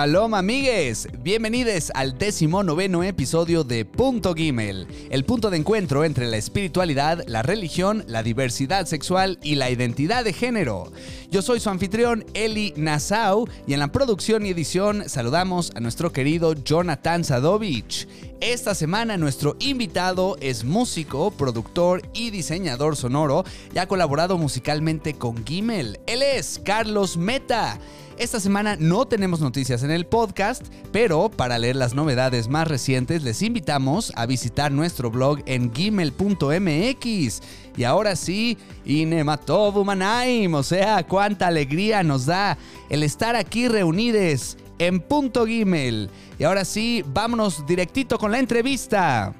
Shalom amigues, bienvenidos al décimo noveno episodio de Punto Gimel, el punto de encuentro entre la espiritualidad, la religión, la diversidad sexual y la identidad de género. Yo soy su anfitrión Eli Nassau y en la producción y edición saludamos a nuestro querido Jonathan Sadovich. Esta semana nuestro invitado es músico, productor y diseñador sonoro y ha colaborado musicalmente con Gimel. Él es Carlos Meta. Esta semana no tenemos noticias en el podcast, pero para leer las novedades más recientes les invitamos a visitar nuestro blog en gimel.mx. Y ahora sí, Inematov Manaim, o sea, cuánta alegría nos da el estar aquí reunidos en Punto Gimel. Y ahora sí, vámonos directito con la entrevista.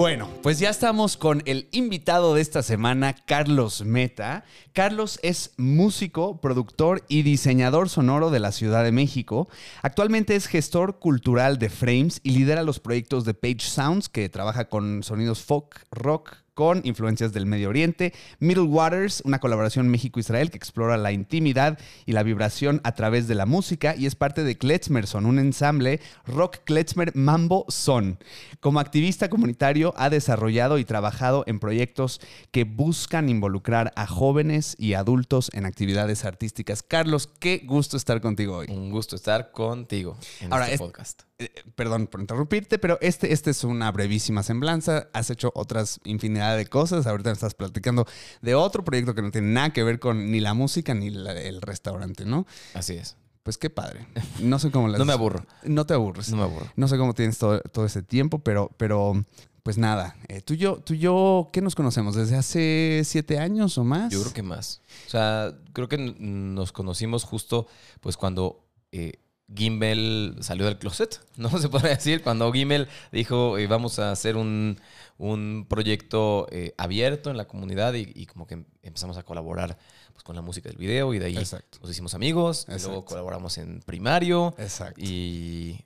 Bueno, pues ya estamos con el invitado de esta semana, Carlos Meta. Carlos es músico, productor y diseñador sonoro de la Ciudad de México. Actualmente es gestor cultural de Frames y lidera los proyectos de Page Sounds, que trabaja con sonidos folk, rock, con influencias del Medio Oriente, Middle Waters, una colaboración México-Israel que explora la intimidad y la vibración a través de la música y es parte de Kletzmerson, un ensamble rock Kletzmer Mambo Son. Como activista comunitario ha desarrollado y trabajado en proyectos que buscan involucrar a jóvenes y adultos en actividades artísticas. Carlos, qué gusto estar contigo hoy. Un gusto estar contigo en Ahora, este es- podcast. Eh, perdón por interrumpirte, pero este, este es una brevísima semblanza. Has hecho otras infinidad de cosas. Ahorita me estás platicando de otro proyecto que no tiene nada que ver con ni la música ni la- el restaurante, ¿no? Así es. Pues qué padre. No sé cómo las... No me aburro. No te aburres. No me aburro. No sé cómo tienes todo, todo ese tiempo, pero, pero pues nada. Eh, tú, y yo, tú y yo, ¿qué nos conocemos? ¿Desde hace siete años o más? Yo creo que más. O sea, creo que nos conocimos justo pues cuando eh, Gimbel salió del closet, ¿no? Se podría decir. Cuando Gimbel dijo eh, vamos a hacer un, un proyecto eh, abierto en la comunidad y, y como que empezamos a colaborar pues, con la música del video y de ahí Exacto. nos hicimos amigos. y luego colaboramos en primario Exacto. y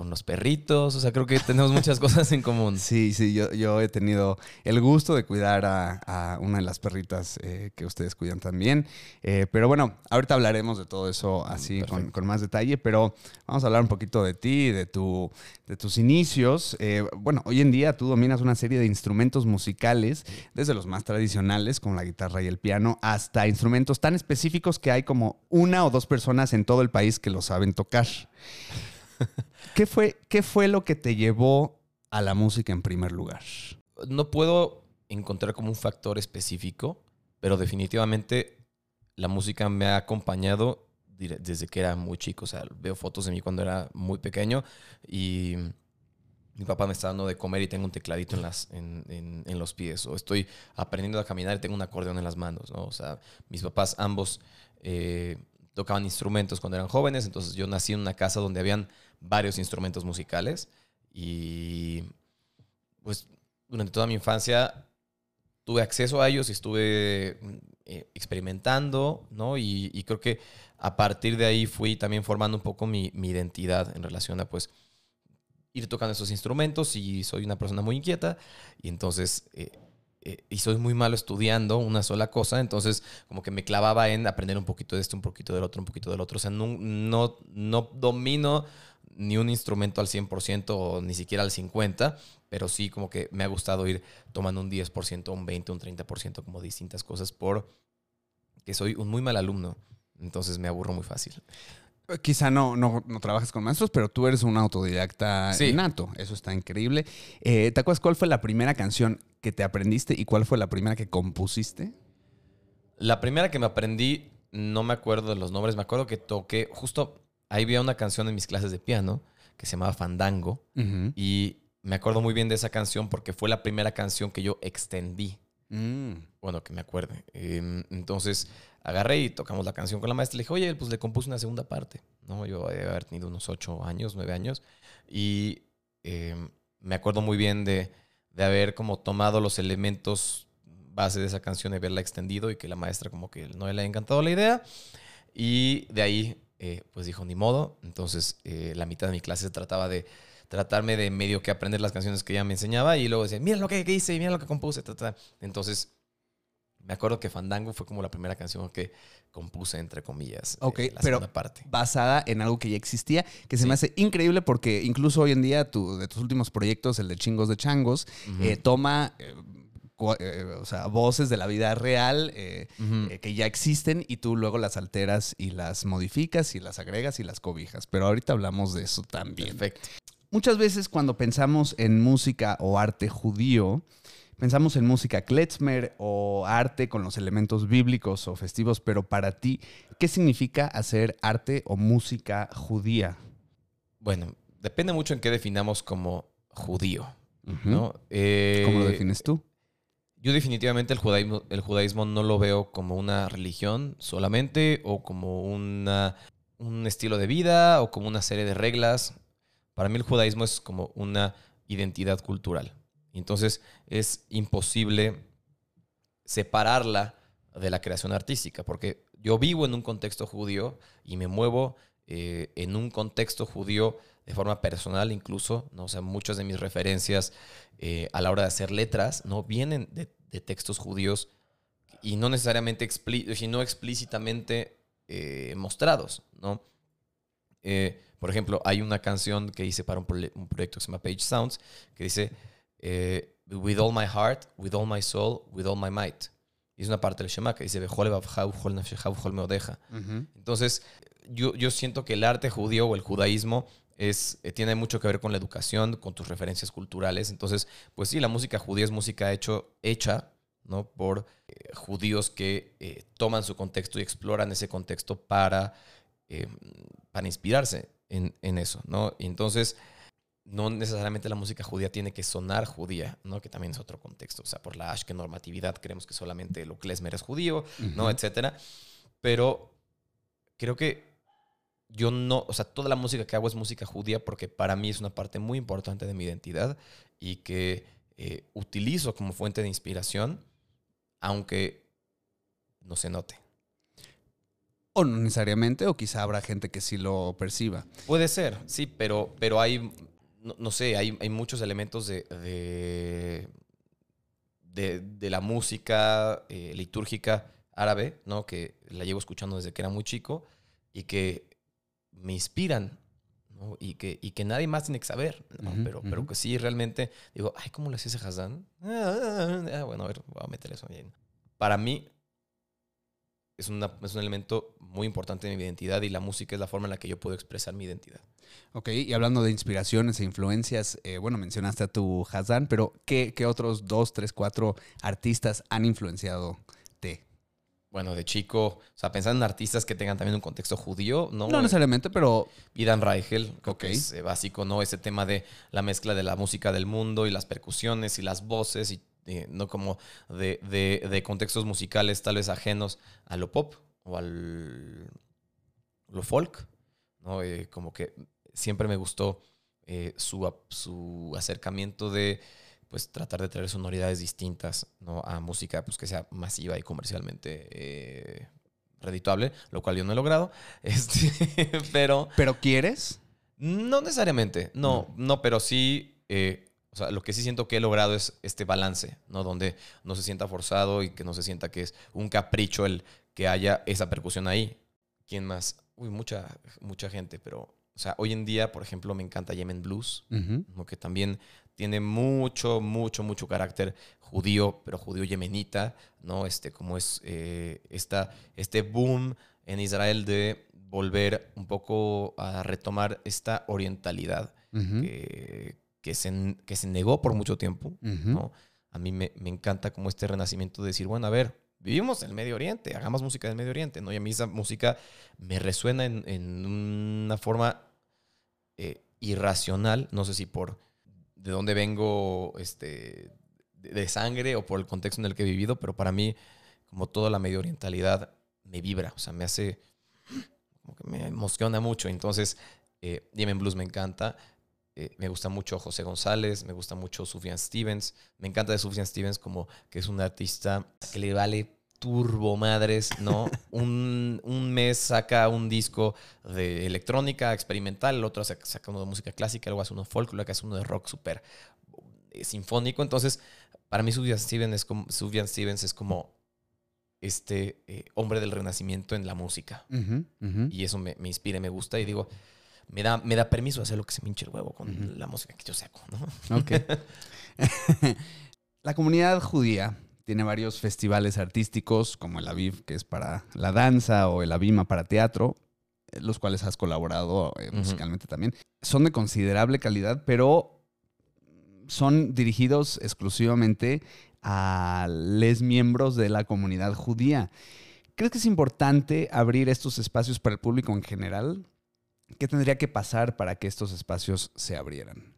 con los perritos. O sea, creo que tenemos muchas cosas en común. Sí, sí, yo, yo he tenido el gusto de cuidar a, a una de las perritas eh, que ustedes cuidan también. Eh, pero bueno, ahorita hablaremos de todo eso así con, Perfecto. con más detalle, pero vamos a hablar un poquito de ti, de, tu, de tus inicios. Eh, bueno, hoy en día tú dominas una serie de instrumentos musicales, desde los más tradicionales, como la guitarra y el piano, hasta instrumentos tan específicos que hay como una o dos personas en todo el país que lo saben tocar. ¿Qué fue, ¿Qué fue lo que te llevó a la música en primer lugar? no puedo encontrar como un factor específico, pero definitivamente la música me ha acompañado desde que era muy chico. O sea, veo fotos de mí cuando era muy pequeño y mi papá me está dando de comer y tengo un tecladito en, las, en, en- los pies. O estoy aprendiendo a caminar y tengo un acordeón en las manos. ¿no? O sea, mis papás ambos eh, tocaban instrumentos cuando eran jóvenes, entonces yo nací en una casa donde habían varios instrumentos musicales y pues durante toda mi infancia tuve acceso a ellos y estuve eh, experimentando, ¿no? Y, y creo que a partir de ahí fui también formando un poco mi, mi identidad en relación a, pues, ir tocando esos instrumentos y soy una persona muy inquieta y entonces... eh, eh, y soy muy malo estudiando una sola cosa, entonces como que me clavaba en aprender un poquito de esto, un poquito del otro, un poquito del otro. O sea, no, no, no domino ni un instrumento al 100% o ni siquiera al 50%, pero sí como que me ha gustado ir tomando un 10%, un 20%, un 30%, como distintas cosas por que soy un muy mal alumno. Entonces me aburro muy fácil. Eh, Quizá no, no, no trabajas con maestros, pero tú eres un autodidacta Sí. nato. Eso está increíble. Eh, ¿Te acuerdas cuál fue la primera canción que te aprendiste y cuál fue la primera que compusiste? La primera que me aprendí, no me acuerdo de los nombres, me acuerdo que toqué, justo ahí había una canción en mis clases de piano que se llamaba Fandango Ujú. y me acuerdo muy bien de esa canción porque fue la primera canción que yo extendí. Mm. Bueno, que me acuerde. Eh, entonces agarré y tocamos la canción con la maestra. Le dije, oye, pues le compuse una segunda parte. ¿no? Yo debe haber tenido unos ocho años, nueve años. Y eh, me acuerdo muy bien de, de haber como tomado los elementos base de esa canción y haberla extendido y que la maestra como que no le ha encantado la idea. Y de ahí, eh, pues dijo, ni modo. Entonces, eh, la mitad de mi clase se trataba de tratarme de medio que aprender las canciones que ella me enseñaba y luego decía, mira lo que, que hice, mira lo que compuse. ta, ta". Entonces, Me acuerdo que Fandango fue como la primera canción que compuse, entre comillas. Ok, eh, la pero segunda parte. basada en algo que ya existía, que se Sí. me hace increíble porque incluso hoy en día tu, de tus últimos proyectos, el de Chingos de Changos, eh, toma eh, eh, o sea, voces de la vida real eh, eh, que ya existen y tú luego las alteras y las modificas y las agregas y las cobijas. Pero ahorita hablamos de eso también. Perfecto. Muchas veces cuando pensamos en música o arte judío, pensamos en música klezmer o arte con los elementos bíblicos o festivos, pero para ti, ¿qué significa hacer arte o música judía? Bueno, depende mucho en qué definamos como judío. Eh, ¿Cómo lo defines tú? Yo definitivamente el judaísmo, el judaísmo no lo veo como una religión solamente o como una, un estilo de vida o como una serie de reglas. Para mí el judaísmo es como una identidad cultural. Entonces es imposible separarla de la creación artística, porque yo vivo en un contexto judío y me muevo eh, en un contexto judío de forma personal incluso, ¿no? O sea, muchas de mis referencias eh, a la hora de hacer letras, ¿no? Vienen de, de textos judíos y no necesariamente explí- sino explícitamente eh, mostrados, ¿no? Eh, por ejemplo, hay una canción que hice para un, un proyecto que se llama Page Sounds, que dice, eh, With all my heart, with all my soul, with all my might. Y es una parte del Shema que dice. Entonces, yo, yo siento que el arte judío o el judaísmo es, eh, tiene mucho que ver con la educación, con tus referencias culturales. Entonces, pues sí, la música judía es música hecho, hecha ¿no? por eh, judíos que eh, toman su contexto y exploran ese contexto para, para inspirarse en, en eso. ¿no? Y entonces, no necesariamente la música judía tiene que sonar judía, ¿no? que también es otro contexto. O sea, por la Ashke normatividad creemos que solamente lo klezmer es judío, ¿no? Ujú. Etcétera. Pero creo que yo no, o sea, toda la música que hago es música judía porque para mí es una parte muy importante de mi identidad y que eh, utilizo como fuente de inspiración, aunque no se note. O no necesariamente, o quizá habrá gente que sí lo perciba. Puede ser, sí, pero, pero hay, no, no sé, hay, hay muchos elementos de, de, de- de la música eh, litúrgica árabe, ¿no? Que la llevo escuchando desde que era muy chico y que me inspiran, ¿no? Y que, y que nadie más tiene que saber, pero, pero que sí, realmente, digo, ay, ¿cómo le hacía ese? Ah, ah, bueno, a ver, voy a meter eso bien. Para mí, es, una- es un elemento muy importante de mi identidad y la música es la forma en la que yo puedo expresar mi identidad. Ok, y hablando de inspiraciones e influencias, eh, bueno, mencionaste a tu Hazán, pero ¿qué, qué otros dos, tres, cuatro artistas han influenciado? Bueno, de chico, o sea, pensando en artistas que tengan también un contexto judío, ¿no? No necesariamente, pero Idan Reichel, creo que es eh, básico, ¿no? Ese tema de la mezcla de la música del mundo y las percusiones y las voces y eh, no como de, de- de contextos musicales tal vez ajenos a lo pop o al lo folk, ¿no? Eh, como que siempre me gustó eh, su, su acercamiento de pues tratar de traer sonoridades distintas ¿no? a música pues, que sea masiva y comercialmente eh, redituable, lo cual yo no he logrado. Este, pero ¿pero quieres? no necesariamente, no, no, pero sí, eh, o sea, lo que sí siento que he logrado es este balance, ¿no? Donde no se sienta forzado y que no se sienta que es un capricho el que haya esa percusión ahí. ¿Quién más? Uy, mucha, mucha gente, pero, o sea, hoy en día, por ejemplo, me encanta Yemen Blues, como que también tiene mucho, mucho, mucho carácter judío, pero judío yemenita, ¿no? Este, como es eh, esta, este boom en Israel de volver un poco a retomar esta orientalidad que, que se, que se negó por mucho tiempo. ¿no? A mí me, me encanta como este renacimiento de decir, bueno, a ver, vivimos en el Medio Oriente, hagamos música del Medio Oriente, ¿no? Y a mí esa música me resuena en, en una forma eh, irracional, no sé si por de dónde vengo este, de, sangre o por el contexto en el que he vivido, pero para mí, como toda la medio orientalidad, me vibra, o sea, me hace, como que me emociona mucho. Entonces, eh, Yemen Blues me encanta. Eh, me gusta mucho José González, me gusta mucho Sufjan Stevens. Me encanta de Sufjan Stevens como que es un artista que le vale turbo madres, ¿no? un, un mes saca un disco de electrónica experimental, el otro saca, uno de música clásica, luego hace uno de folk, luego hace uno de rock súper eh, sinfónico. Entonces, para mí Sufjan Stevens es como, Stevens es como este eh, hombre del renacimiento en la música. Y eso me, me inspira y me gusta. Y digo, me da, me da permiso de hacer lo que se me hinche el huevo con la música que yo saco, ¿no? Ok. la comunidad judía tiene varios festivales artísticos, como el Aviv, que es para la danza, o el Abima para teatro, eh, los cuales has colaborado eh, musicalmente también. Son de considerable calidad, pero son dirigidos exclusivamente a los miembros de la comunidad judía. ¿Crees que es importante abrir estos espacios para el público en general? ¿Qué tendría que pasar para que estos espacios se abrieran?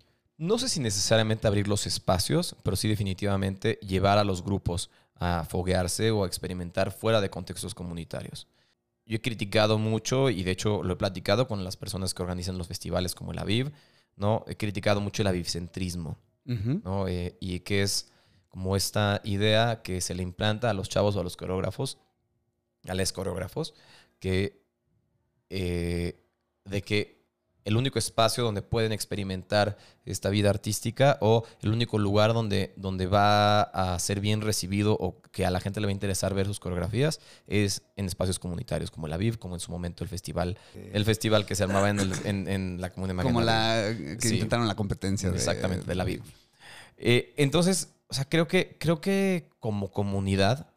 No sé si necesariamente abrir los espacios, pero sí definitivamente llevar a los grupos a foguearse o a experimentar fuera de contextos comunitarios. Yo he criticado mucho y de hecho lo he platicado con las personas que organizan los festivales como el Aviv, ¿no? He criticado mucho el avivcentrismo. ¿no? Eh, y que es como esta idea que se le implanta a los chavos o a los coreógrafos, a los coreógrafos, que eh, de que el único espacio donde pueden experimentar esta vida artística o el único lugar donde, donde va a ser bien recibido o que a la gente le va a interesar ver sus coreografías es en espacios comunitarios como el Aviv, como en su momento el festival, el festival que se armaba en, el- en- en la comunidad Como Magdalena. la que Sí. intentaron la competencia de, Exactamente, de la Aviv. Eh, entonces, o sea, creo que, creo que como comunidad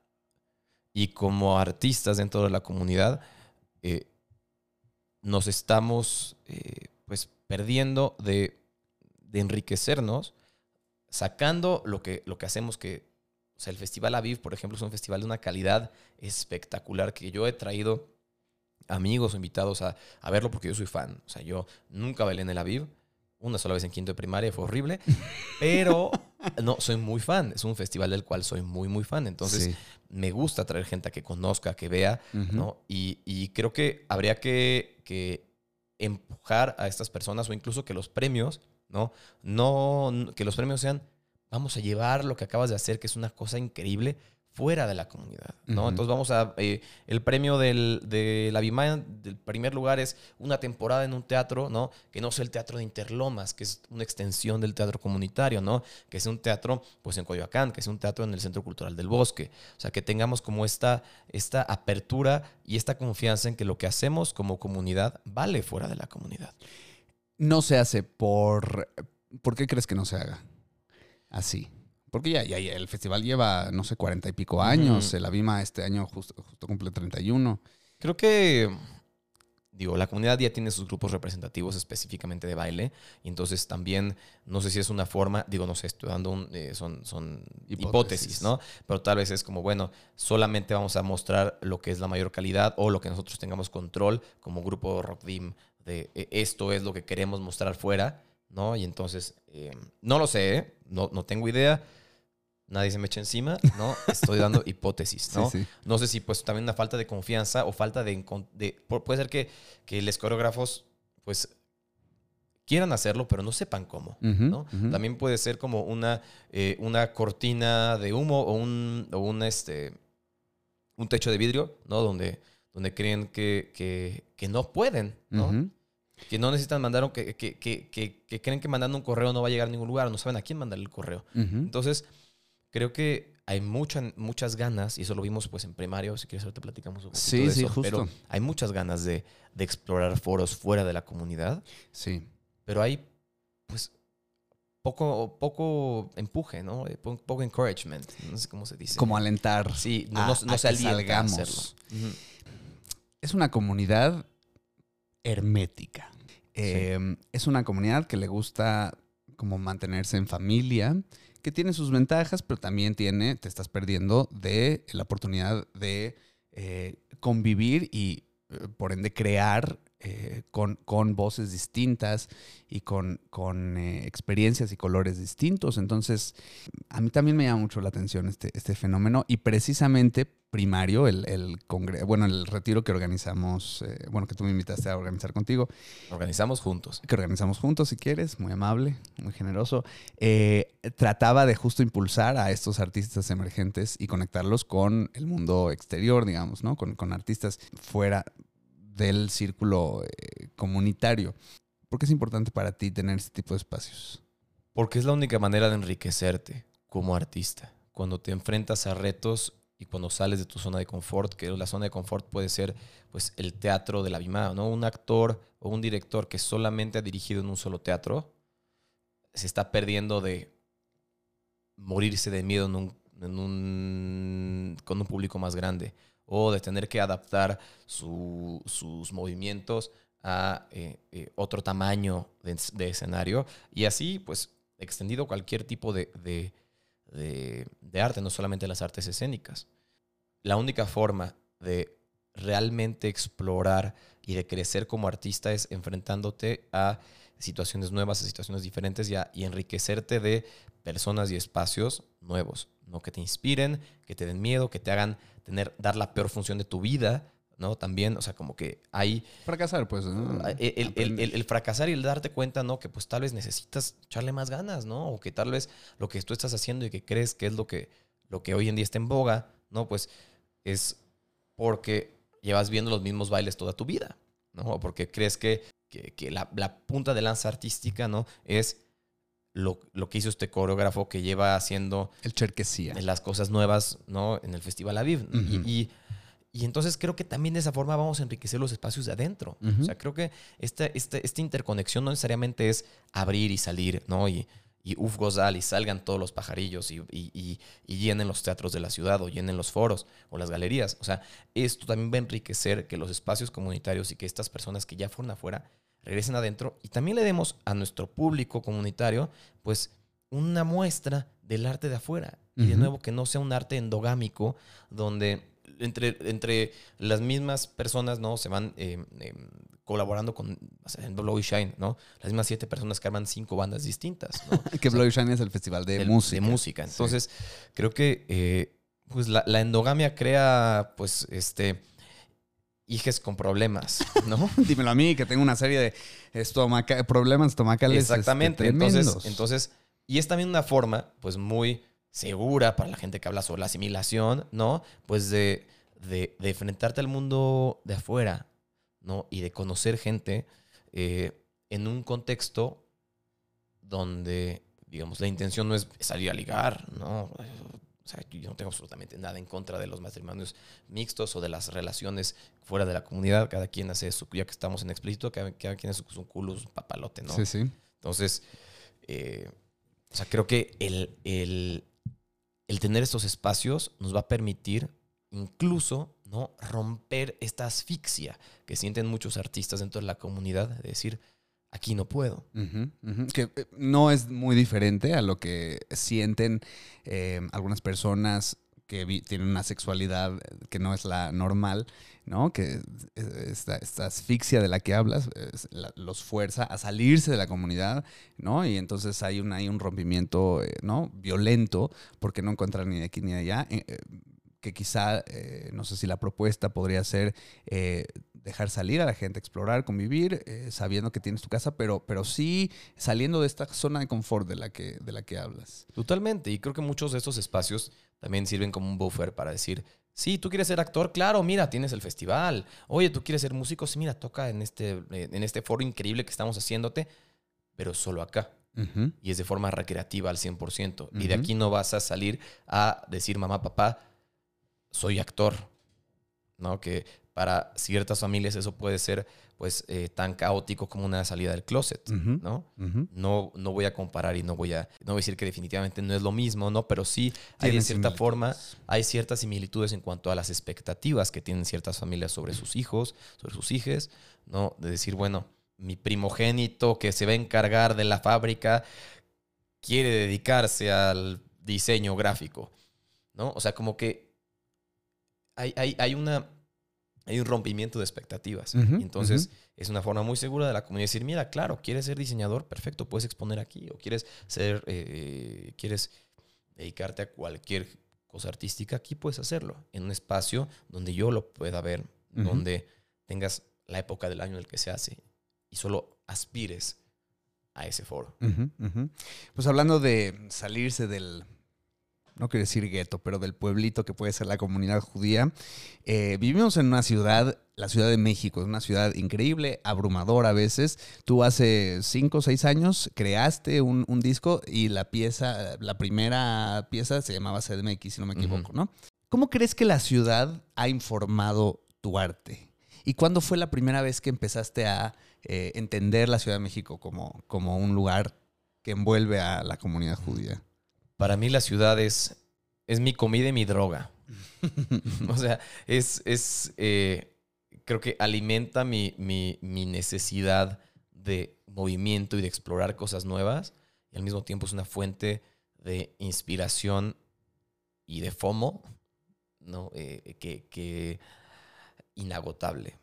y como artistas dentro de la comunidad, eh, nos estamos eh, pues perdiendo de, de enriquecernos, sacando lo que, lo que hacemos que, o sea, el Festival Aviv, por ejemplo, es un festival de una calidad espectacular que yo he traído amigos o invitados a, a verlo porque yo soy fan. O sea, yo nunca bailé en el Aviv, una sola vez en quinto de primaria, fue horrible, pero no, soy muy fan. Es un festival del cual soy muy, muy fan. Entonces, Sí. me gusta traer gente a que conozca, que vea. ¿no? Y, y creo que habría que, que empujar a estas personas o incluso que los premios, ¿no? No, que los premios sean, vamos a llevar lo que acabas de hacer, que es una cosa increíble, fuera de la comunidad, ¿no? Entonces vamos a, eh, el premio del, de la Bimá, del primer lugar es una temporada en un teatro, ¿no? Que no sea el teatro de Interlomas, que es una extensión del teatro comunitario, ¿no? Que sea un teatro, pues en Coyoacán, que sea un teatro en el Centro Cultural del Bosque, o sea, que tengamos como esta, esta apertura y esta confianza en que lo que hacemos como comunidad vale fuera de la comunidad. No se hace por... ¿Por qué crees que no se haga así? Porque ya, ya, ya el festival lleva, no sé, cuarenta y pico años. Ujú. El Avima este año justo, justo cumple 31. Creo que, digo, la comunidad ya tiene sus grupos representativos específicamente de baile. Y entonces también, no sé si es una forma, digo, no sé, estoy dando un, eh, son, son Hipótesis. hipótesis. ¿no? Pero tal vez es como, bueno, solamente vamos a mostrar lo que es la mayor calidad o lo que nosotros tengamos control como grupo Rock Dim de eh, esto es lo que queremos mostrar fuera, ¿no? Y entonces, eh, no lo sé, ¿eh? no, no tengo idea. Nadie se me echa encima, ¿no? Estoy dando hipótesis, ¿no? Sí, sí. No sé si pues también una falta de confianza o falta de... de- pu- puede ser que, que los coreógrafos pues quieran hacerlo, pero no sepan cómo. Ujú, ¿no? ujú. También puede ser como una, eh, una cortina de humo o un, o un, este, un techo de vidrio, ¿no? Donde, donde creen que, que, que no pueden, ¿no? Ujú. Que no necesitan mandar, que, que, que, que, que creen que mandando un correo no va a llegar a ningún lugar, no saben a quién mandar el correo. Entonces, creo que hay mucha- muchas ganas, y eso lo vimos pues en primario, si quieres ahorita platicamos un poquito Sí, de sí, eso, justo. pero hay muchas ganas de, de explorar foros fuera de la comunidad, Sí. pero hay pues poco, poco empuje, ¿no? Eh, po- Poco encouragement, no sé cómo se dice. Como alentar. Sí, no, a- no- a no se que a salgamos. Es una comunidad hermética. Eh, es una comunidad que le gusta como mantenerse en familia, que tiene sus ventajas, pero también tiene, te estás perdiendo de la oportunidad de eh, convivir y eh, por ende crear eh, con, con voces distintas y con, con eh, experiencias y colores distintos. Entonces, a mí también me llama mucho la atención este, este fenómeno y precisamente primario, el, el bueno, el retiro que organizamos, eh, bueno, que tú me invitaste a organizar contigo, Organizamos juntos. que organizamos juntos si quieres, muy amable, muy generoso, trataba de justo impulsar a estos artistas emergentes y conectarlos con el mundo exterior, digamos, ¿no? Con, con artistas fuera del círculo eh, comunitario. ¿Por qué es importante para ti tener este tipo de espacios? Porque es la única manera de enriquecerte como artista. Cuando te enfrentas a retos y cuando sales de tu zona de confort, que la zona de confort puede ser pues el teatro de la Bimá, ¿no? Un actor o un director que solamente ha dirigido en un solo teatro se está perdiendo de morirse de miedo en un, con un público más grande o de tener que adaptar sus movimientos a eh, eh, otro tamaño de, escenario y así pues extendido cualquier tipo de, de, arte, no solamente las artes escénicas. La única forma de realmente explorar y de crecer como artista es enfrentándote a situaciones nuevas, a situaciones diferentes y, y enriquecerte de personas y espacios nuevos, no que te inspiren, que te den miedo, que te hagan tener, dar la peor función de tu vida, ¿no? También, o sea, como que hay... Fracasar, pues. El, el, fracasar y el darte cuenta, ¿no? Que pues tal vez necesitas echarle más ganas, ¿no? O que tal vez lo que tú estás haciendo y que crees que es lo que, lo que hoy en día está en boga, ¿no? Pues es porque llevas viendo los mismos bailes toda tu vida, ¿no? O porque crees que, que, la, la, punta de lanza artística, ¿no? Es lo, lo, que hizo este coreógrafo que lleva haciendo... El Cherquesía. Las cosas nuevas, ¿no? En el Festival Aviv. y y entonces creo que también de esa forma vamos a enriquecer los espacios de adentro. O sea, creo que esta, esta, esta, interconexión no necesariamente es abrir y salir, ¿no? Y, y uf, gozal, y salgan todos los pajarillos y, y, y, llenen los teatros de la ciudad o llenen los foros o las galerías. O sea, esto también va a enriquecer que los espacios comunitarios y que estas personas que ya fueron afuera regresen adentro y también le demos a nuestro público comunitario, pues, una muestra del arte de afuera. Y de nuevo, que no sea un arte endogámico donde entre, entre las mismas personas, ¿no? Se van eh, eh, colaborando con, en Blow Shine, ¿no? Las mismas siete personas que arman cinco bandas distintas, ¿no? que Blow Shine es el festival de música. De música. Entonces, creo que eh, pues la, endogamia crea, pues, este hijes con problemas, ¿no? Dímelo a mí, que tengo una serie de estomaca problemas estomacales. Este, Exactamente. entonces, entonces, y es también una forma, pues, muy segura para la gente que habla sobre la asimilación, ¿no? Pues de, de, enfrentarte al mundo de afuera, ¿no? Y de conocer gente eh, en un contexto donde, digamos, la intención no es salir a ligar, ¿no? O sea, yo no tengo absolutamente nada en contra de los matrimonios mixtos o de las relaciones fuera de la comunidad. Cada quien hace su, ya que estamos en explícito, cada, quien hace su, culo, su papalote, ¿no? Sí, sí. Entonces, eh, o sea, creo que el, el, el tener estos espacios nos va a permitir incluso ¿no? romper esta asfixia que sienten muchos artistas dentro de la comunidad de decir, aquí no puedo. Que eh, no es muy diferente a lo que sienten eh, algunas personas que tienen una sexualidad que no es la normal, ¿no? Que esta, asfixia de la que hablas los fuerza a salirse de la comunidad, ¿no? Y entonces hay un, hay un rompimiento, eh, ¿no? Violento porque no encuentran ni de aquí ni de allá. Eh, eh, que quizá, no sé si la propuesta podría ser dejar salir a la gente, explorar, convivir, sabiendo que tienes tu casa, pero, pero sí saliendo de esta zona de confort de la, que, de la que hablas. Totalmente, y creo que muchos de estos espacios también sirven como un buffer para decir, sí, tú quieres ser actor, claro, mira, tienes el festival. Oye, tú quieres ser músico, sí, mira, toca en este, en este foro increíble que estamos haciéndote, pero solo acá. Y es de forma recreativa al 100%. Y de aquí no vas a salir a decir, mamá, papá, soy actor. ¿No? Que para ciertas familias eso puede ser pues eh, tan caótico como una salida del closet, ¿no? ¿no? No voy a comparar y no voy a, no voy a decir que definitivamente no es lo mismo, ¿no? Pero sí hay de cierta forma, hay ciertas similitudes en cuanto a las expectativas que tienen ciertas familias sobre sus hijos, sobre sus hijas, ¿no? De decir, bueno, mi primogénito que se va a encargar de la fábrica quiere dedicarse al diseño gráfico, ¿no? O sea, como que hay, hay, hay una hay un rompimiento de expectativas. Entonces, es una forma muy segura de la comunidad decir, mira, claro, quieres ser diseñador, perfecto, puedes exponer aquí. O quieres ser, eh, quieres dedicarte a cualquier cosa artística, aquí puedes hacerlo. En un espacio donde yo lo pueda ver, donde tengas la época del año en el que se hace y solo aspires a ese foro. Pues hablando de salirse del, no quiero decir gueto, pero del pueblito que puede ser la comunidad judía. Eh, vivimos en una ciudad, la Ciudad de México, es una ciudad increíble, abrumadora a veces. Tú hace cinco o seis años creaste un, disco y la pieza, la primera pieza se llamaba CDMX, si no me equivoco, ¿no? ¿Cómo crees que la ciudad ha informado tu arte? ¿Y cuándo fue la primera vez que empezaste a eh, entender la Ciudad de México como, como un lugar que envuelve a la comunidad judía? Para mí la ciudad es, es mi comida y mi droga. o sea, es, es eh, creo que alimenta mi, mi, mi necesidad de movimiento y de explorar cosas nuevas. Y al mismo tiempo es una fuente de inspiración y de FOMO, ¿no? Eh, que, que inagotable.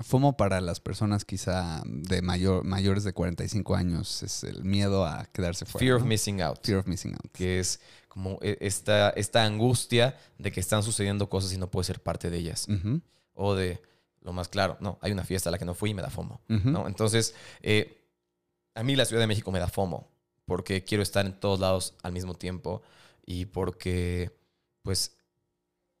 FOMO para las personas quizá de mayor, mayores de 45 años es el miedo a quedarse fuera. Fear of missing out. Fear of missing out. Que es como e- esta, esta angustia de que están sucediendo cosas y no puedes ser parte de ellas. O de, lo más claro, no, hay una fiesta a la que no fui y me da FOMO. ¿no? Entonces, eh, a mí la Ciudad de México me da FOMO porque quiero estar en todos lados al mismo tiempo y porque, pues,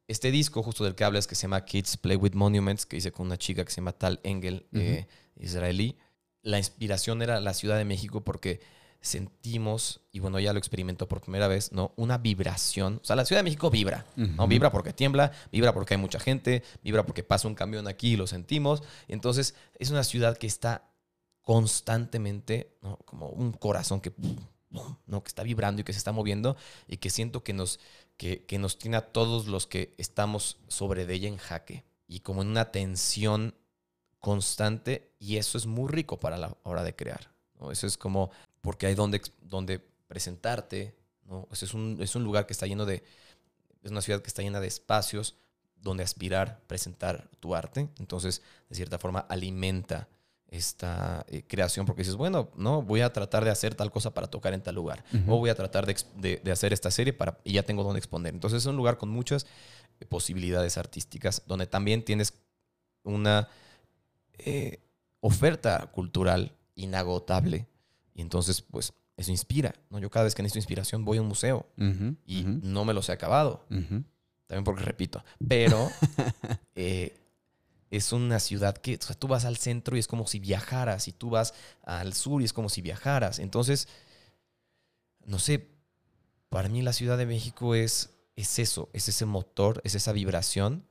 este disco justo del que hablas que se llama Kids Play with Monuments, que hice con una chica que se llama Tal Engel, eh, israelí, la inspiración era la Ciudad de México porque sentimos, y bueno, ya lo experimento por primera vez, ¿no? Una vibración. O sea, la Ciudad de México vibra, ¿no? Vibra porque tiembla, vibra porque hay mucha gente, vibra porque pasa un camión aquí y lo sentimos. Entonces, es una ciudad que está constantemente, ¿no? Como un corazón que, ¿no? que está vibrando y que se está moviendo y que siento que nos, que, que nos tiene a todos los que estamos sobre de ella en jaque y como en una tensión constante y eso es muy rico para la hora de crear. Eso es como porque hay donde, donde presentarte, ¿no? Es, un, es un lugar que está lleno de, es una ciudad que está llena de espacios donde aspirar, presentar tu arte. Entonces, de cierta forma, alimenta esta eh, creación porque dices, bueno, no, voy a tratar de hacer tal cosa para tocar en tal lugar. O voy a tratar de, de- de hacer esta serie para, y ya tengo donde exponer. Entonces, es un lugar con muchas eh, posibilidades artísticas donde también tienes una eh, oferta cultural inagotable. Y entonces, pues, eso inspira. ¿no? Yo cada vez que necesito inspiración voy a un museo y no me los he acabado. También porque repito. Pero eh, es una ciudad que o sea, tú vas al centro y es como si viajaras. Y tú vas al sur y es como si viajaras. Entonces, no sé, para mí la Ciudad de México es, es eso, es ese motor, es esa vibración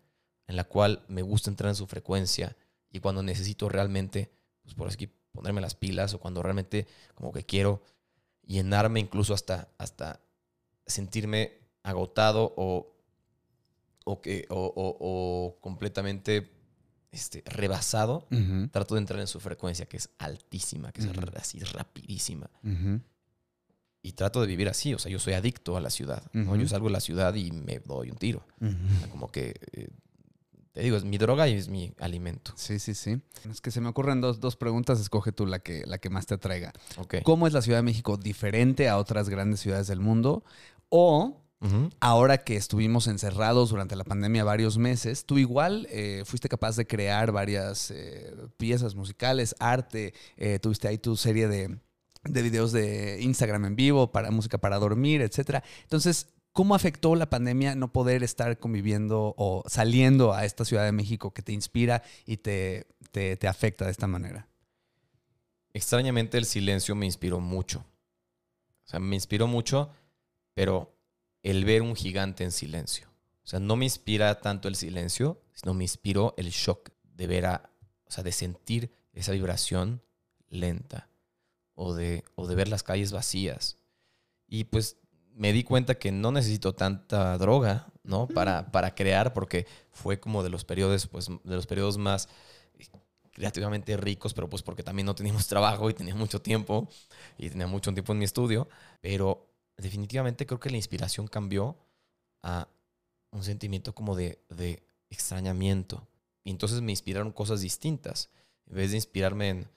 en la cual me gusta entrar en su frecuencia. Y cuando necesito realmente, pues por aquí ponerme las pilas o cuando realmente como que quiero llenarme incluso hasta, hasta sentirme agotado o, o, que, o, o- o completamente este, rebasado, Ujú, trato de entrar en su frecuencia, que es altísima, que Ujú. es r- así rapidísima. ujú. Y trato de vivir así, o sea, yo soy adicto a la ciudad. ¿no? Yo salgo de la ciudad y me doy un tiro. O sea, como que, eh, te digo, es mi droga y es mi alimento. Sí, sí, sí. Es que se me ocurren dos, dos preguntas, escoge tú la que, la que más te atraiga. Ok. ¿Cómo es la Ciudad de México diferente a otras grandes ciudades del mundo? O Ahora que estuvimos encerrados durante la pandemia varios meses, tú igual eh, fuiste capaz de crear varias eh, piezas musicales, arte, eh, tuviste ahí tu serie de, de videos de Instagram en vivo para música para dormir, etcétera. Entonces, ¿cómo afectó la pandemia no poder estar conviviendo o saliendo a esta Ciudad de México que te inspira y te, te, te afecta de esta manera? Extrañamente el silencio me inspiró mucho. O sea, me inspiró mucho, pero el ver un gigante en silencio. O sea, no me inspira tanto el silencio, sino me inspiró el shock de ver a, o sea, de sentir esa vibración lenta o de, o de ver las calles vacías. Y pues me di cuenta que no necesito tanta droga, ¿no? Para, para crear, porque fue como de los periodos, pues, de los periodos más creativamente ricos, pero pues porque también no teníamos trabajo y tenía mucho tiempo y tenía mucho tiempo en mi estudio, pero definitivamente creo que la inspiración cambió a un sentimiento como de, extrañamiento. Y entonces me inspiraron cosas distintas. En vez de inspirarme en,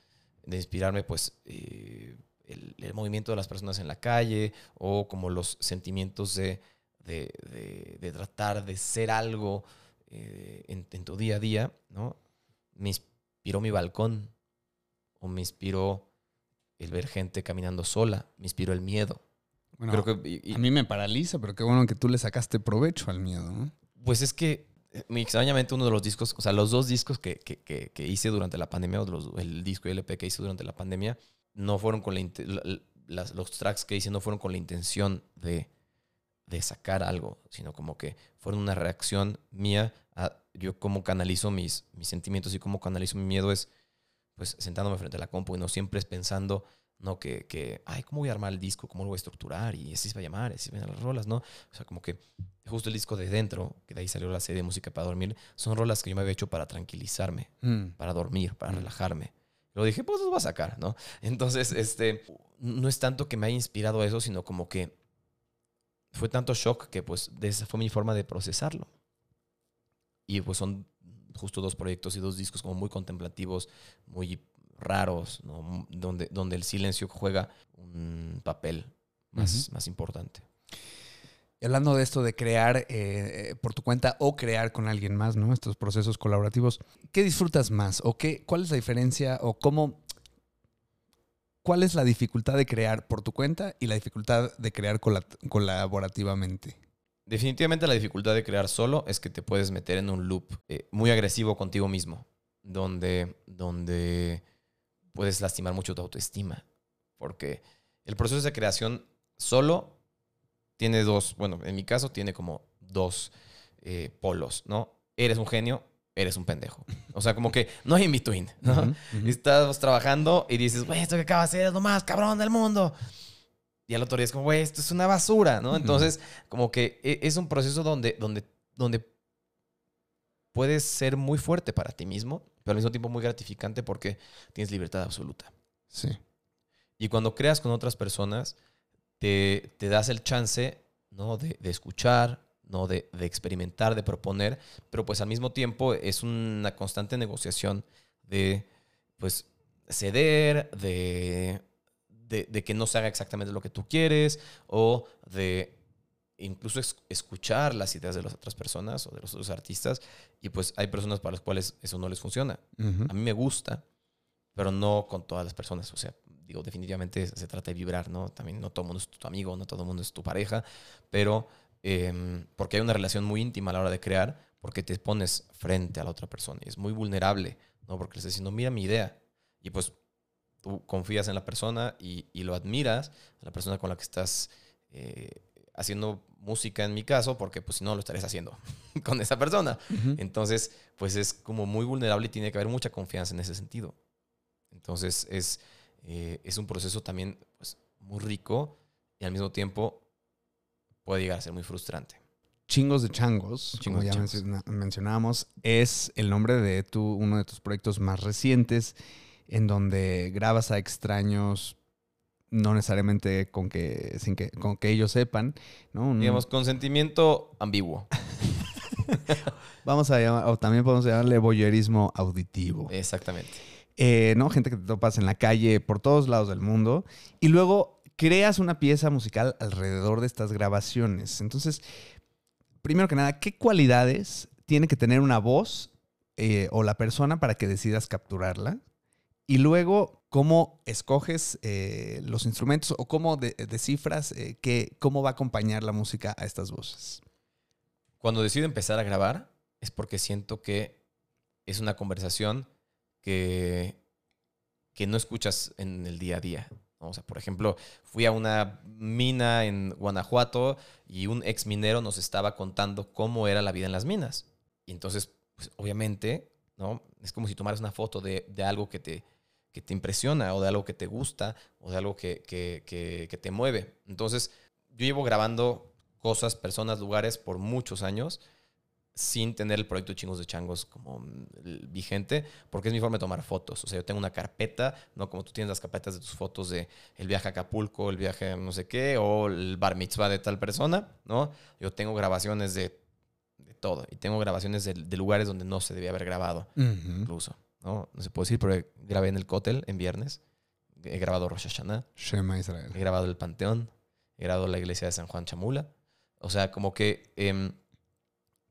de inspirarme pues eh, el, movimiento de las personas en la calle o como los sentimientos de, de, de- de tratar de ser algo eh, en, en tu día a día, ¿no? Me inspiró mi balcón o me inspiró el ver gente caminando sola, me inspiró el miedo. Bueno, Creo que, y- y- a mí me paraliza, pero qué bueno que tú le sacaste provecho al miedo. ¿no? Pues es que, eh, extrañamente, uno de los discos, o sea, los dos discos que, que- que- que hice durante la pandemia, o los- el disco y el EP que hice durante la pandemia, no fueron con la, la- las- los tracks que hice no fueron con la intención de, de sacar algo, sino como que fueron una reacción mía a yo cómo canalizo mis, mis sentimientos y cómo canalizo mi miedo es pues sentándome frente a la compu y no siempre es pensando, no que, que, ay, ¿cómo voy a armar el disco? ¿Cómo lo voy a estructurar? Y así se va a llamar, así van las rolas, ¿no? O sea, como que justo el disco de dentro, que de ahí salió la serie de música para dormir, son rolas que yo me había hecho para tranquilizarme, Mm. para dormir, para Mm. relajarme. Lo dije, pues los voy a sacar, ¿no? Entonces, este, no es tanto que me haya inspirado eso, sino como que fue tanto shock que pues de esa fue mi forma de procesarlo. Y pues son justo dos proyectos y dos discos como muy contemplativos, muy raros, ¿no? donde, donde el silencio juega un papel más, más importante. Y hablando de esto de crear eh, eh, por tu cuenta o crear con alguien más, ¿no? Estos procesos colaborativos, ¿qué disfrutas más? ¿O qué, cuál es la diferencia? ¿O cómo? ¿Cuál es la dificultad de crear por tu cuenta y la dificultad de crear cola- colaborativamente? Definitivamente la dificultad de crear solo es que te puedes meter en un loop eh, muy agresivo contigo mismo, donde, donde puedes lastimar mucho tu autoestima. Porque el proceso de creación solo tiene dos, bueno, en mi caso tiene como dos eh, polos, ¿no? Eres un genio, eres un pendejo. O sea, como que no hay in between, ¿no? Ujú. Estás trabajando y dices, güey, esto que acaba de hacer es lo más cabrón del mundo. Y al otro día es como, güey, esto es una basura, ¿no? Entonces, como que e- es un proceso donde, donde, donde puedes ser muy fuerte para ti mismo, pero al mismo tiempo muy gratificante porque tienes libertad absoluta. Sí. Y cuando creas con otras personas, te, te das el chance, ¿no? De, de escuchar, ¿no? De, de experimentar, de proponer, pero pues al mismo tiempo es una constante negociación de, pues, ceder, de, de, de que no se haga exactamente lo que tú quieres, o de incluso es- escuchar las ideas de las otras personas o de los otros artistas, y pues hay personas para las cuales eso no les funciona. Ujú. A mí me gusta, pero no con todas las personas. O sea, digo, definitivamente se trata de vibrar, ¿no? También no todo el mundo es tu amigo, no todo el mundo es tu pareja, pero em, porque hay una relación muy íntima a la hora de crear, porque te pones frente a la otra persona y es muy vulnerable, ¿no? Porque le estás diciendo, mira mi idea. Y pues tú confías en la persona y, y lo admiras, a la persona con la que estás eh, haciendo música en mi caso, porque pues si no lo estarías haciendo con esa persona. Entonces, pues es como muy vulnerable y tiene que haber mucha confianza en ese sentido. Entonces, es, eh, es un proceso también pues, muy rico y al mismo tiempo puede llegar a ser muy frustrante. Chingos de Changos, Chingos como ya Changos. menciona- mencionábamos, es el nombre de tu, uno de tus proyectos más recientes, en donde grabas a extraños, no necesariamente con que, sin que, con que ellos sepan, ¿no? Digamos, consentimiento ambiguo. vamos a llamar, o también podemos llamarle voyerismo auditivo. Exactamente. Eh, ¿no? Gente que te topas en la calle por todos lados del mundo. Y luego creas una pieza musical alrededor de estas grabaciones. Entonces, primero que nada, ¿qué cualidades tiene que tener una voz eh, o la persona para que decidas capturarla? Y luego, ¿cómo escoges eh, los instrumentos o cómo de- descifras eh, cómo va a acompañar la música a estas voces? Cuando decido empezar a grabar es porque siento que es una conversación que, que no escuchas en el día a día. O sea, por ejemplo, fui a una mina en Guanajuato y un ex minero nos estaba contando cómo era la vida en las minas. Y entonces, pues, obviamente, ¿no? Es como si tomaras una foto de, de algo que te, que te impresiona o de algo que te gusta o de algo que, que- que- que te mueve. Entonces, yo llevo grabando cosas, personas, lugares por muchos años sin tener el proyecto Chingos de Changos como vigente, porque es mi forma de tomar fotos. O sea, yo tengo una carpeta, ¿no? Como tú tienes las carpetas de tus fotos de el viaje a Acapulco, el viaje a no sé qué, o el bar mitzvah de tal persona, ¿no? Yo tengo grabaciones de, de todo. Y tengo grabaciones de, de lugares donde no se debía haber grabado, incluso, ¿no? No se puede decir, pero grabé en el Cotel en viernes. He grabado Rosh Hashanah. Shema Israel. He grabado el Panteón, he grabado la iglesia de San Juan Chamula. O sea, como que em,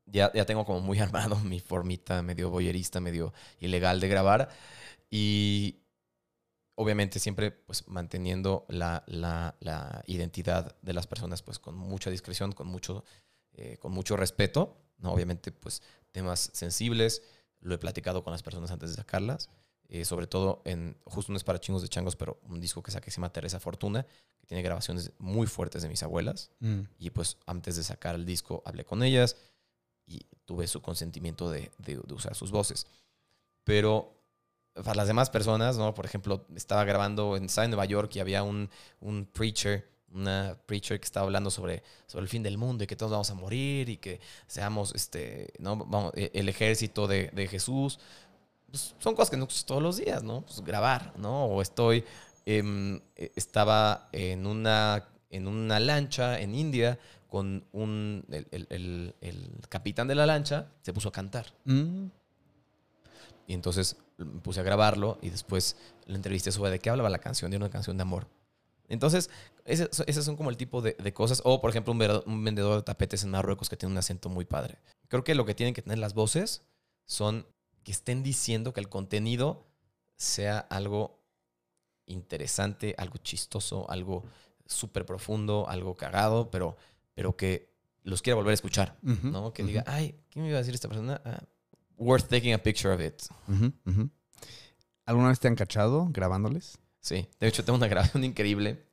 ya, ya tengo como muy armado mi formita medio boyerista, medio ilegal de grabar. Y obviamente siempre pues manteniendo la, la- la identidad de las personas pues con mucha discreción, con mucho, eh, con mucho respeto. ¿no? Obviamente pues temas sensibles, lo he platicado con las personas antes de sacarlas. eh, sobre todo en, justo no es para chingos de changos, pero un disco que saqué que se llama Teresa Fortuna, que tiene grabaciones muy fuertes de mis abuelas. Mm. Y pues antes de sacar el disco hablé con ellas y tuve su consentimiento de, de- de usar sus voces. Pero para las demás personas, ¿no? Por ejemplo, estaba grabando, en, estaba en Nueva York y había un, un preacher, una preacher que estaba hablando sobre, sobre el fin del mundo y que todos vamos a morir y que seamos este, ¿no? Vamos, e- el ejército de, de Jesús. Pues, son cosas que no todos los días, ¿no? Pues grabar, ¿no? O estoy, em, eh, estaba en una, en una lancha en India con un, el, el- el- el capitán de la lancha, se puso a cantar. Mm. Y entonces me puse a grabarlo y después la entrevisté sobre de qué hablaba la canción, de una canción de amor. Entonces, ese- esas son como el tipo de, de cosas. O, por ejemplo, un, vendedor de tapetes en Marruecos que tiene un acento muy padre. Creo que lo que tienen que tener las voces son que estén diciendo que el contenido sea algo interesante, algo chistoso, algo súper profundo, algo cagado, pero, pero que los quiera volver a escuchar. ¿no? Que diga, ay, ¿qué me iba a decir esta persona? Ah, worth taking a picture of it. ¿Alguna vez te han cachado grabándoles? Sí, de hecho tengo una grabación increíble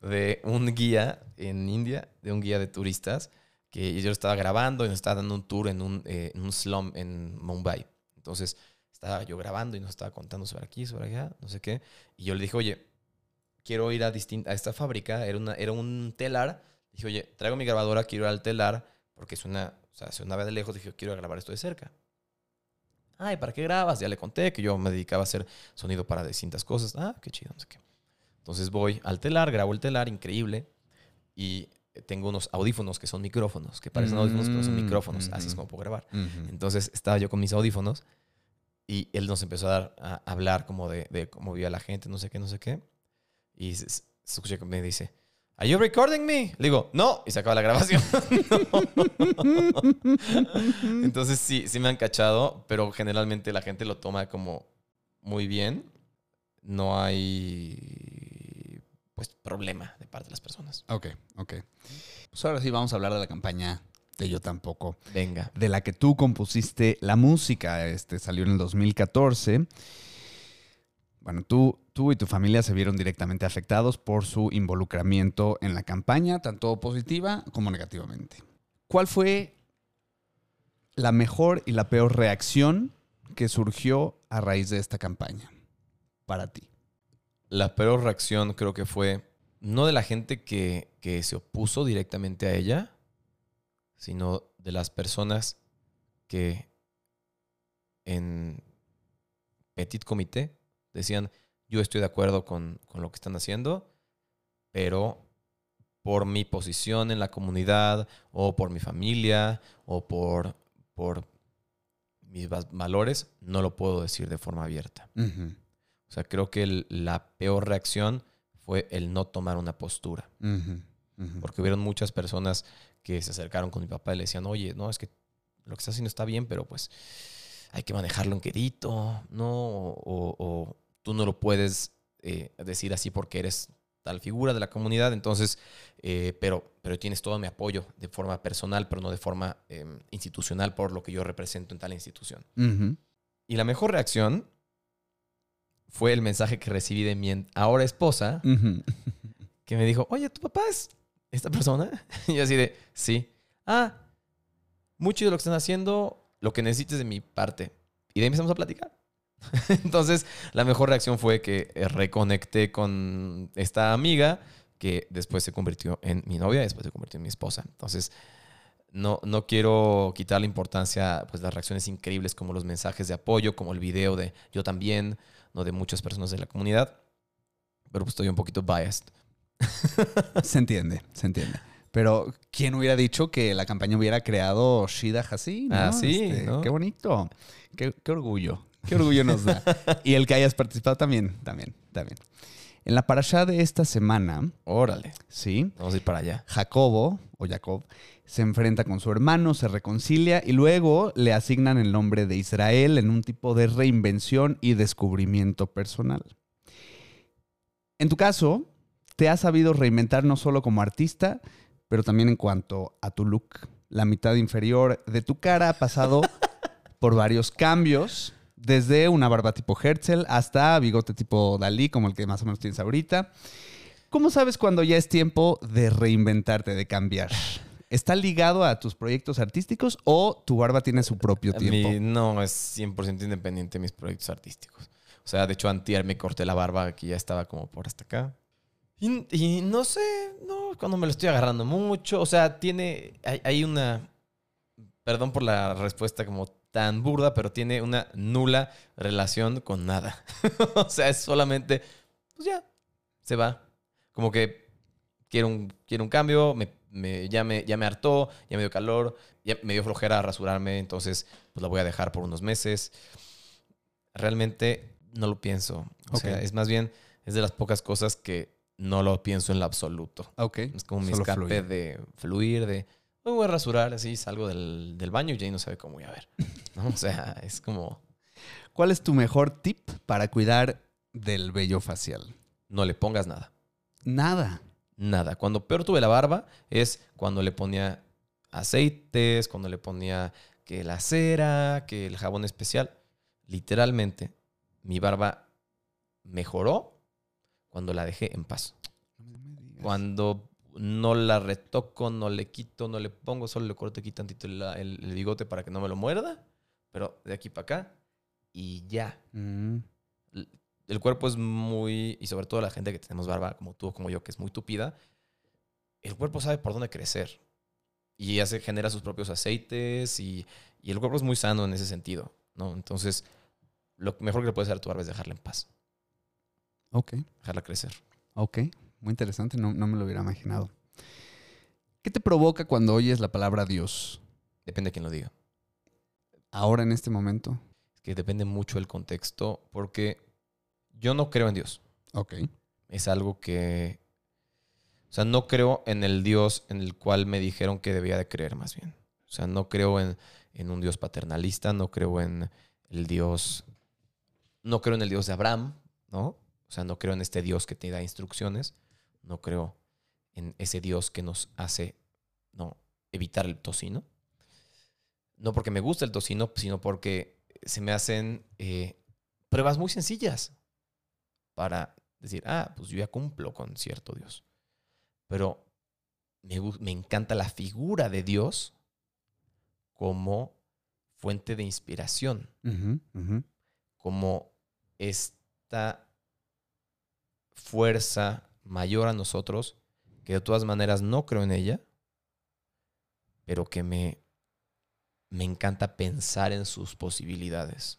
de un guía en India, de un guía de turistas, que yo estaba grabando y nos estaba dando un tour en un, eh, en un slum en Mumbai. Entonces estaba yo grabando y nos estaba contando sobre aquí, sobre allá, no sé qué. Y yo le dije, oye, quiero ir a, a esta fábrica, era, una, era un telar. Dije, oye, traigo mi grabadora, quiero ir al telar, porque suena, o sea, sonaba de lejos. Dije, quiero grabar esto de cerca. Ay, ¿para qué grabas? Ya le conté que yo me dedicaba a hacer sonido para distintas cosas. Ah, qué chido, no sé qué. Entonces voy al telar, grabo el telar, increíble. Y tengo unos audífonos que son micrófonos, que parecen audífonos, pero son Mm, micrófonos. Así es ujú. como puedo grabar. Ujú. Entonces estaba yo con mis audífonos y él nos empezó a, dar, a hablar como de, de cómo vivía la gente, no sé qué, no sé qué. Y se, se escuché que me dice, ¿Are you recording me? Le digo, no. Y se acaba la grabación. Entonces sí, sí me han cachado, pero generalmente la gente lo toma como muy bien. No hay pues problema de parte de las personas. Ok, ok. Pues ahora sí vamos a hablar de la campaña de Yo Tampoco, Venga. de la que tú compusiste la música. Este salió en el 2014. Bueno, tú, tú y tu familia se vieron directamente afectados por su involucramiento en la campaña, tanto positiva como negativamente. ¿Cuál fue la mejor y la peor reacción que surgió a raíz de esta campaña para ti? La peor reacción creo que fue no de la gente que, que se opuso directamente a ella, sino de las personas que en petit comité decían, yo estoy de acuerdo con, con lo que están haciendo, pero por mi posición en la comunidad o por mi familia o por, por mis va- valores, no lo puedo decir de forma abierta. O sea, creo que el- la peor reacción fue el no tomar una postura. Porque hubieron muchas personas que se acercaron con mi papá y le decían, oye, no, es que lo que estás haciendo está bien, pero pues hay que manejarlo en quedito, ¿no? O, o tú no lo puedes eh, decir así porque eres tal figura de la comunidad, entonces, eh, pero, pero tienes todo mi apoyo de forma personal, pero no de forma eh, institucional por lo que yo represento en tal institución. Y la mejor reacción fue el mensaje que recibí de mi ahora esposa, que me dijo, oye, ¿tu papá es esta persona? Y yo así de, sí. Ah, mucho de lo que están haciendo, lo que necesites de mi parte. Y de ahí empezamos a platicar. Entonces, la mejor reacción fue que eh, reconecté con esta amiga que después se convirtió en mi novia y después se convirtió en mi esposa. Entonces, no, no quiero quitar la importancia, pues las reacciones increíbles como los mensajes de apoyo, como el video de yo también, no de muchas personas de la comunidad, pero pues estoy un poquito biased. Se entiende, se entiende. Pero, ¿quién hubiera dicho que la campaña hubiera creado Shida Hassi? ¿no? Ah, sí, Este, ¿no? Qué bonito. Qué, qué orgullo. Qué orgullo nos da. y el que hayas participado también, también, también. En la parashá de esta semana, Órale, sí, vamos a ir para allá. Jacobo, o Jacob, se enfrenta con su hermano, se reconcilia y luego le asignan el nombre de Israel en un tipo de reinvención y descubrimiento personal. En tu caso, te has sabido reinventar no solo como artista, pero también en cuanto a tu look. La mitad inferior de tu cara ha pasado por varios cambios desde una barba tipo Herzl hasta bigote tipo Dalí, como el que más o menos tienes ahorita. ¿Cómo sabes cuando ya es tiempo de reinventarte, de cambiar? ¿Está ligado a tus proyectos artísticos o tu barba tiene su propio tiempo? Mi- no, es 100% independiente de mis proyectos artísticos. O sea, de hecho, antier me corté la barba que ya estaba como por hasta acá. Y, y no sé, no, cuando me lo estoy agarrando mucho. O sea, tiene, hay, hay una, perdón por la respuesta como tan burda, pero tiene una nula relación con nada. o sea, es solamente, pues ya, se va. Como que quiero un, quiero un cambio, me, me- ya, me, ya me hartó, ya me dio calor, ya me dio flojera rasurarme, entonces pues la voy a dejar por unos meses. Realmente no lo pienso. O sea, es más bien, es de las pocas cosas que no lo pienso en lo absoluto. Ok. Es como mi Solo escape fluye. de fluir, de me voy a rasurar, así salgo del, del baño y ya no sabe cómo voy a ver. ¿no? O sea, es como ¿Cuál es tu mejor tip para cuidar del vello facial? no le pongas nada. Nada. Nada. Cuando peor tuve la barba es cuando le ponía aceites, cuando le ponía que la cera, que el jabón especial. Literalmente, mi barba mejoró cuando la dejé en paz. Cuando no la retoco, no le quito, no le pongo, solo le corto aquí tantito el, el- el bigote para que no me lo muerda. Pero de aquí para acá y ya. Mm, El cuerpo es muy, y sobre todo la gente que tenemos barba, como tú o como yo, que es muy tupida, el cuerpo sabe por dónde crecer. Y ya se genera sus propios aceites y, y el cuerpo es muy sano en ese sentido, ¿no? Entonces, lo mejor que le puedes hacer a tu barba es dejarla en paz, ok. dejarla crecer. Ok. Muy interesante. No, no me lo hubiera imaginado. ¿Qué te provoca cuando oyes la palabra Dios? Depende de quién lo diga. Ahora en este momento. Es que depende mucho del contexto, porque yo no creo en Dios. Ok. Es algo que... O sea, no creo en el Dios en el cual me dijeron que debía de creer más bien. O sea, no creo en, en un Dios paternalista, no creo en el Dios... No creo en el Dios de Abraham, ¿no? O sea, no creo en este Dios que te da instrucciones. No creo en ese Dios que nos hace, ¿no? Evitar el tocino. No porque me gusta el tocino, sino porque se me hacen eh, pruebas muy sencillas para decir, ah, pues yo ya cumplo con cierto Dios. Pero me, me encanta la figura de Dios como fuente de inspiración, como esta fuerza mayor a nosotros, que de todas maneras no creo en ella, pero que me, me encanta pensar en sus posibilidades,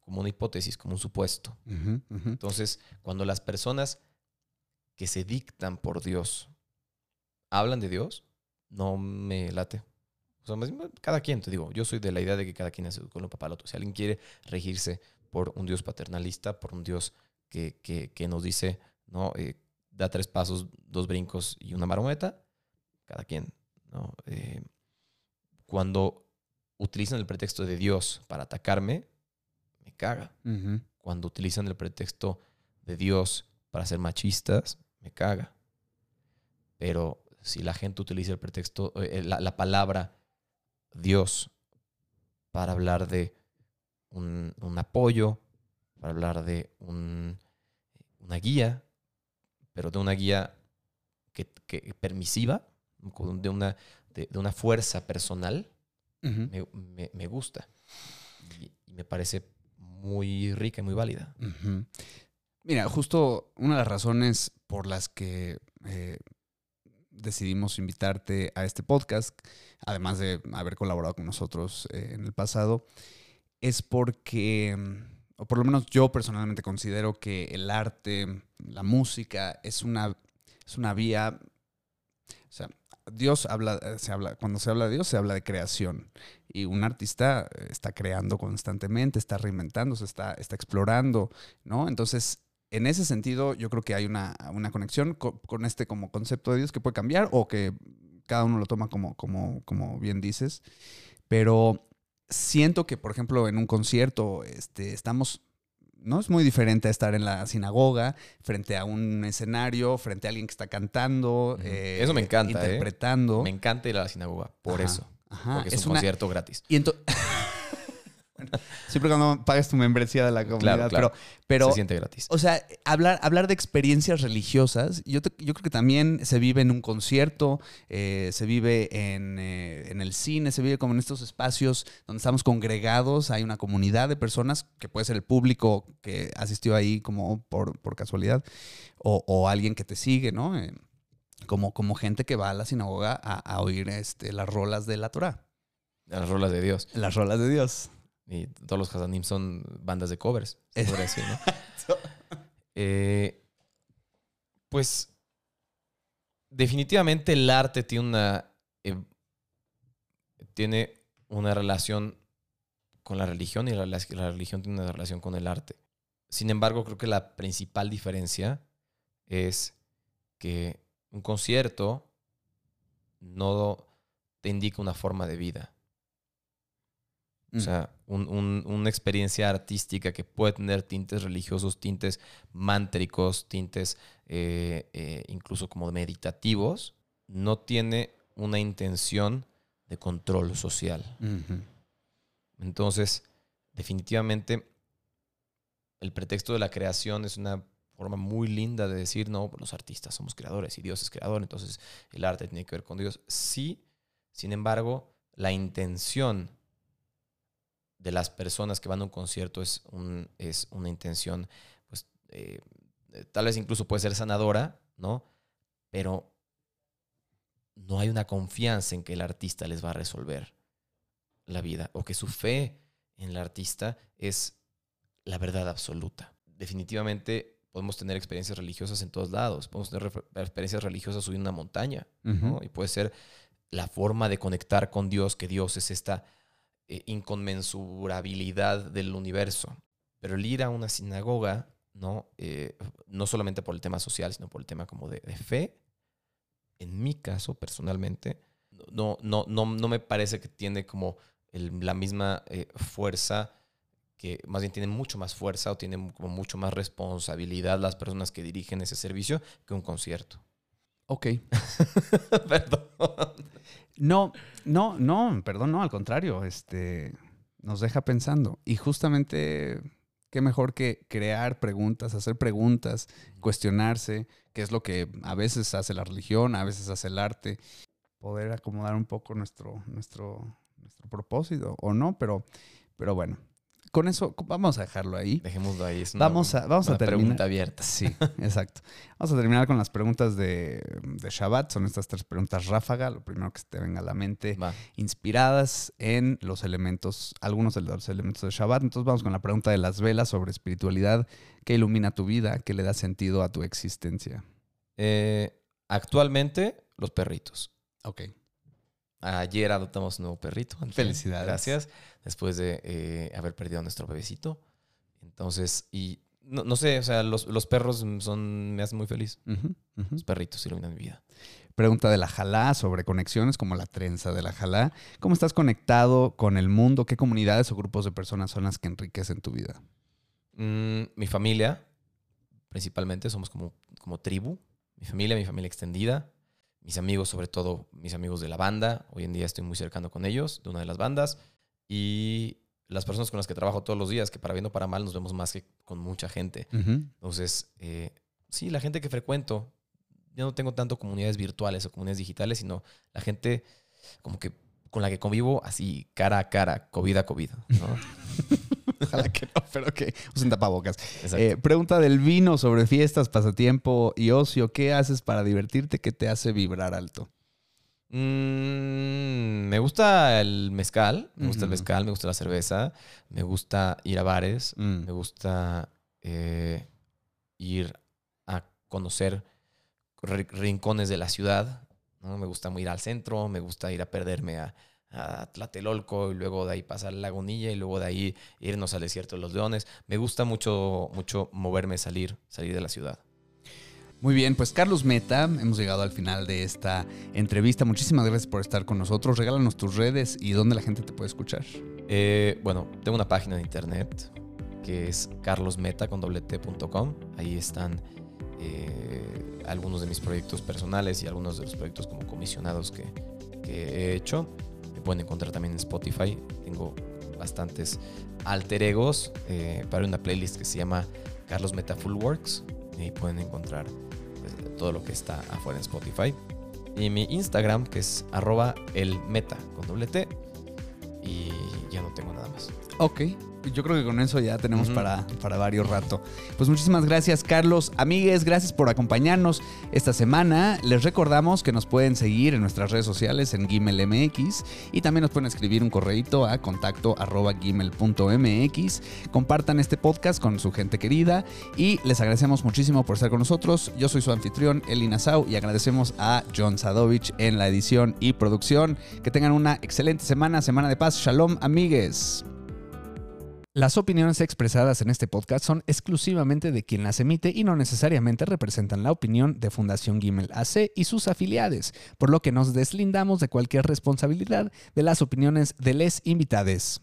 como una hipótesis, como un supuesto. Entonces, cuando las personas que se dictan por Dios hablan de Dios, no me late. O sea, cada quien, te digo, yo soy de la idea de que cada quien hace con lo papaloto. Si alguien quiere regirse por un Dios paternalista, por un Dios que, que- que nos dice, no, Eh, da tres pasos, dos brincos y una marometa, cada quien, ¿no? Eh, cuando utilizan el pretexto de Dios para atacarme, me caga cuando utilizan el pretexto de Dios para ser machistas, me caga. Pero si la gente utiliza el pretexto, eh, la, la palabra Dios para hablar de un, un apoyo, para hablar de un- una guía, pero de una guía que, que- permisiva, de una, de, de una fuerza personal, Me, me- me gusta. Y, y me parece muy rica y muy válida. Mira, justo una de las razones por las que eh, decidimos invitarte a este podcast, además de haber colaborado con nosotros eh, en el pasado, es porque, o por lo menos yo personalmente considero que el arte, la música, es una, es una vía, o sea, Dios habla, eh, se habla, cuando se habla de Dios se habla de creación y un artista eh, está creando constantemente, está reinventándose, está, está explorando, ¿no? Entonces, en ese sentido, yo creo que hay una, una conexión co- con, este como concepto de Dios que puede cambiar o que cada uno lo toma como, como, como bien dices, pero siento que, por ejemplo, en un concierto este, estamos... ¿no? Es muy diferente a estar en la sinagoga, frente a un escenario, frente a alguien que está cantando. Eh, Eso me encanta, ¿eh? Interpretando. Me encanta ir a la sinagoga, por Ajá, eso. Ajá, Porque es, es un una- concierto gratis. Y ento- Siempre cuando pagas tu membresía de la comunidad. claro. Pero, pero Se siente gratis. o sea, hablar, hablar de experiencias religiosas, yo, te- yo creo que también se vive en un concierto, eh, se vive en, eh, en el cine, se vive como en estos espacios donde estamos congregados, hay una comunidad de personas, que puede ser el público que asistió ahí como por, por casualidad, o, o alguien que te sigue, ¿no? Eh, como, como gente que va a la sinagoga a, a oír este, las rolas de la Torah, Las rolas de Dios. las rolas de Dios. Y todos los Hazanim son bandas de covers. Es- decir, ¿no? Eh, pues definitivamente el arte tiene una eh, tiene una relación con la religión y la, la religión tiene una relación con el arte. Sin embargo, creo que la principal diferencia es que un concierto no te indica una forma de vida. O Mm. sea, un- un- una experiencia artística que puede tener tintes religiosos, tintes mántricos, tintes eh, eh, incluso como meditativos, no tiene una intención de control social. Entonces, definitivamente, el pretexto de la creación es una forma muy linda de decir, no, los artistas somos creadores y Dios es creador, entonces el arte tiene que ver con Dios. Sí, sin embargo, la intención de las personas que van a un concierto es, un, es una intención, pues, eh, eh, tal vez incluso puede ser sanadora, ¿no? Pero no hay una confianza en que el artista les va a resolver la vida o que su fe en el artista es la verdad absoluta. Definitivamente podemos tener experiencias religiosas en todos lados. Podemos tener experiencias religiosas subiendo una montaña. Y puede ser la forma de conectar con Dios, que Dios es esta eh, inconmensurabilidad del universo. Pero el ir a una sinagoga, ¿no? Eh, no solamente por el tema social, sino por el tema como de, fe, en mi caso, personalmente, no, no, no, no me parece que tiene como la misma eh, fuerza, que más bien tiene mucho más fuerza o tienen como mucho más responsabilidad las personas que dirigen ese servicio que un concierto. Ok. Perdón. No, no, no, perdón, no, al contrario, este nos deja pensando. Y justamente, qué mejor que crear preguntas, hacer preguntas, cuestionarse, que es lo que a veces hace la religión, a veces hace el arte, poder acomodar un poco nuestro, nuestro, nuestro propósito, o no, pero, pero bueno, con eso vamos a dejarlo ahí. Dejémoslo ahí. Es una, Vamos a, vamos a terminar. pregunta abierta. Sí, exacto. Vamos a terminar con las preguntas de, de Shabbat. Son estas tres preguntas ráfaga, lo primero que se te venga a la mente, Va. inspiradas en los elementos, algunos de los elementos de Shabbat. Entonces vamos con la pregunta de las velas sobre espiritualidad. ¿Qué ilumina tu vida? ¿Qué le da sentido a tu existencia? Eh, actualmente, los perritos. Ok. Ayer adoptamos un nuevo perrito. Felicidades. Gracias. Después de eh, haber perdido a nuestro bebecito. Entonces, y no, no sé, o sea, los, los perros son, me hacen muy feliz. Ujú, ujú. Los perritos iluminan mi vida. Pregunta de la Jalá sobre conexiones como la trenza de la Jalá. ¿Cómo estás conectado con el mundo? ¿Qué comunidades o grupos de personas son las que enriquecen tu vida? Mm, mi familia, principalmente, somos como, como tribu. Mi familia, mi familia extendida. Mis amigos, sobre todo mis amigos de la banda. Hoy en día estoy muy cercano con ellos, de una de las bandas. Y las personas con las que trabajo todos los días, que para bien o para mal nos vemos más que con mucha gente. Entonces, eh, sí, la gente que frecuento, yo no tengo tanto comunidades virtuales o comunidades digitales, sino la gente como que con la que convivo así cara a cara, COVID a COVID. ¿no? Ojalá que no, pero que usen tapabocas. Eh, pregunta del vino sobre fiestas, pasatiempo y ocio. ¿Qué haces para divertirte? ¿Qué te hace vibrar alto? Mm, me gusta el mezcal, me gusta el Ujú. mezcal, me gusta la cerveza, me gusta ir a bares, Mm. me gusta eh, ir a conocer ri- rincones de la ciudad, ¿no? Me gusta ir al centro, me gusta ir a perderme a, a Tlatelolco y luego de ahí pasar a Lagunilla y luego de ahí irnos al desierto de los leones. Me gusta mucho, mucho moverme, salir, salir de la ciudad. Muy bien, pues Carlos Meta, hemos llegado al final de esta entrevista. Muchísimas gracias por estar con nosotros. Regálanos tus redes y dónde la gente te puede escuchar. Eh, bueno, tengo una página de internet que es carlosmeta con doble T punto com. Ahí están eh, algunos de mis proyectos personales y algunos de los proyectos como comisionados que, he hecho. Me pueden encontrar también en Spotify. Tengo bastantes alter egos eh, para una playlist que se llama Carlos Meta Full Works. Y pueden encontrar pues, todo lo que está afuera en Spotify. Y mi Instagram, que es arroba el meta con doble T. Y ya no tengo nada más. Ok, yo creo que con eso ya tenemos para, para varios rato. Pues muchísimas gracias, Carlos. Amigues, gracias por acompañarnos esta semana. Les recordamos que nos pueden seguir en nuestras redes sociales en Gimel MX y también nos pueden escribir un correíto a contacto arroba gimel.mx. Compartan este podcast con su gente querida y les agradecemos muchísimo por estar con nosotros. Yo soy su anfitrión, Eli Nassau, y agradecemos a John Sadovich en la edición y producción. Que tengan una excelente semana, semana de paz. Shalom, amigues. Las opiniones expresadas en este podcast son exclusivamente de quien las emite y no necesariamente representan la opinión de Fundación Gimel AC y sus afiliados, por lo que nos deslindamos de cualquier responsabilidad de las opiniones de les invitades.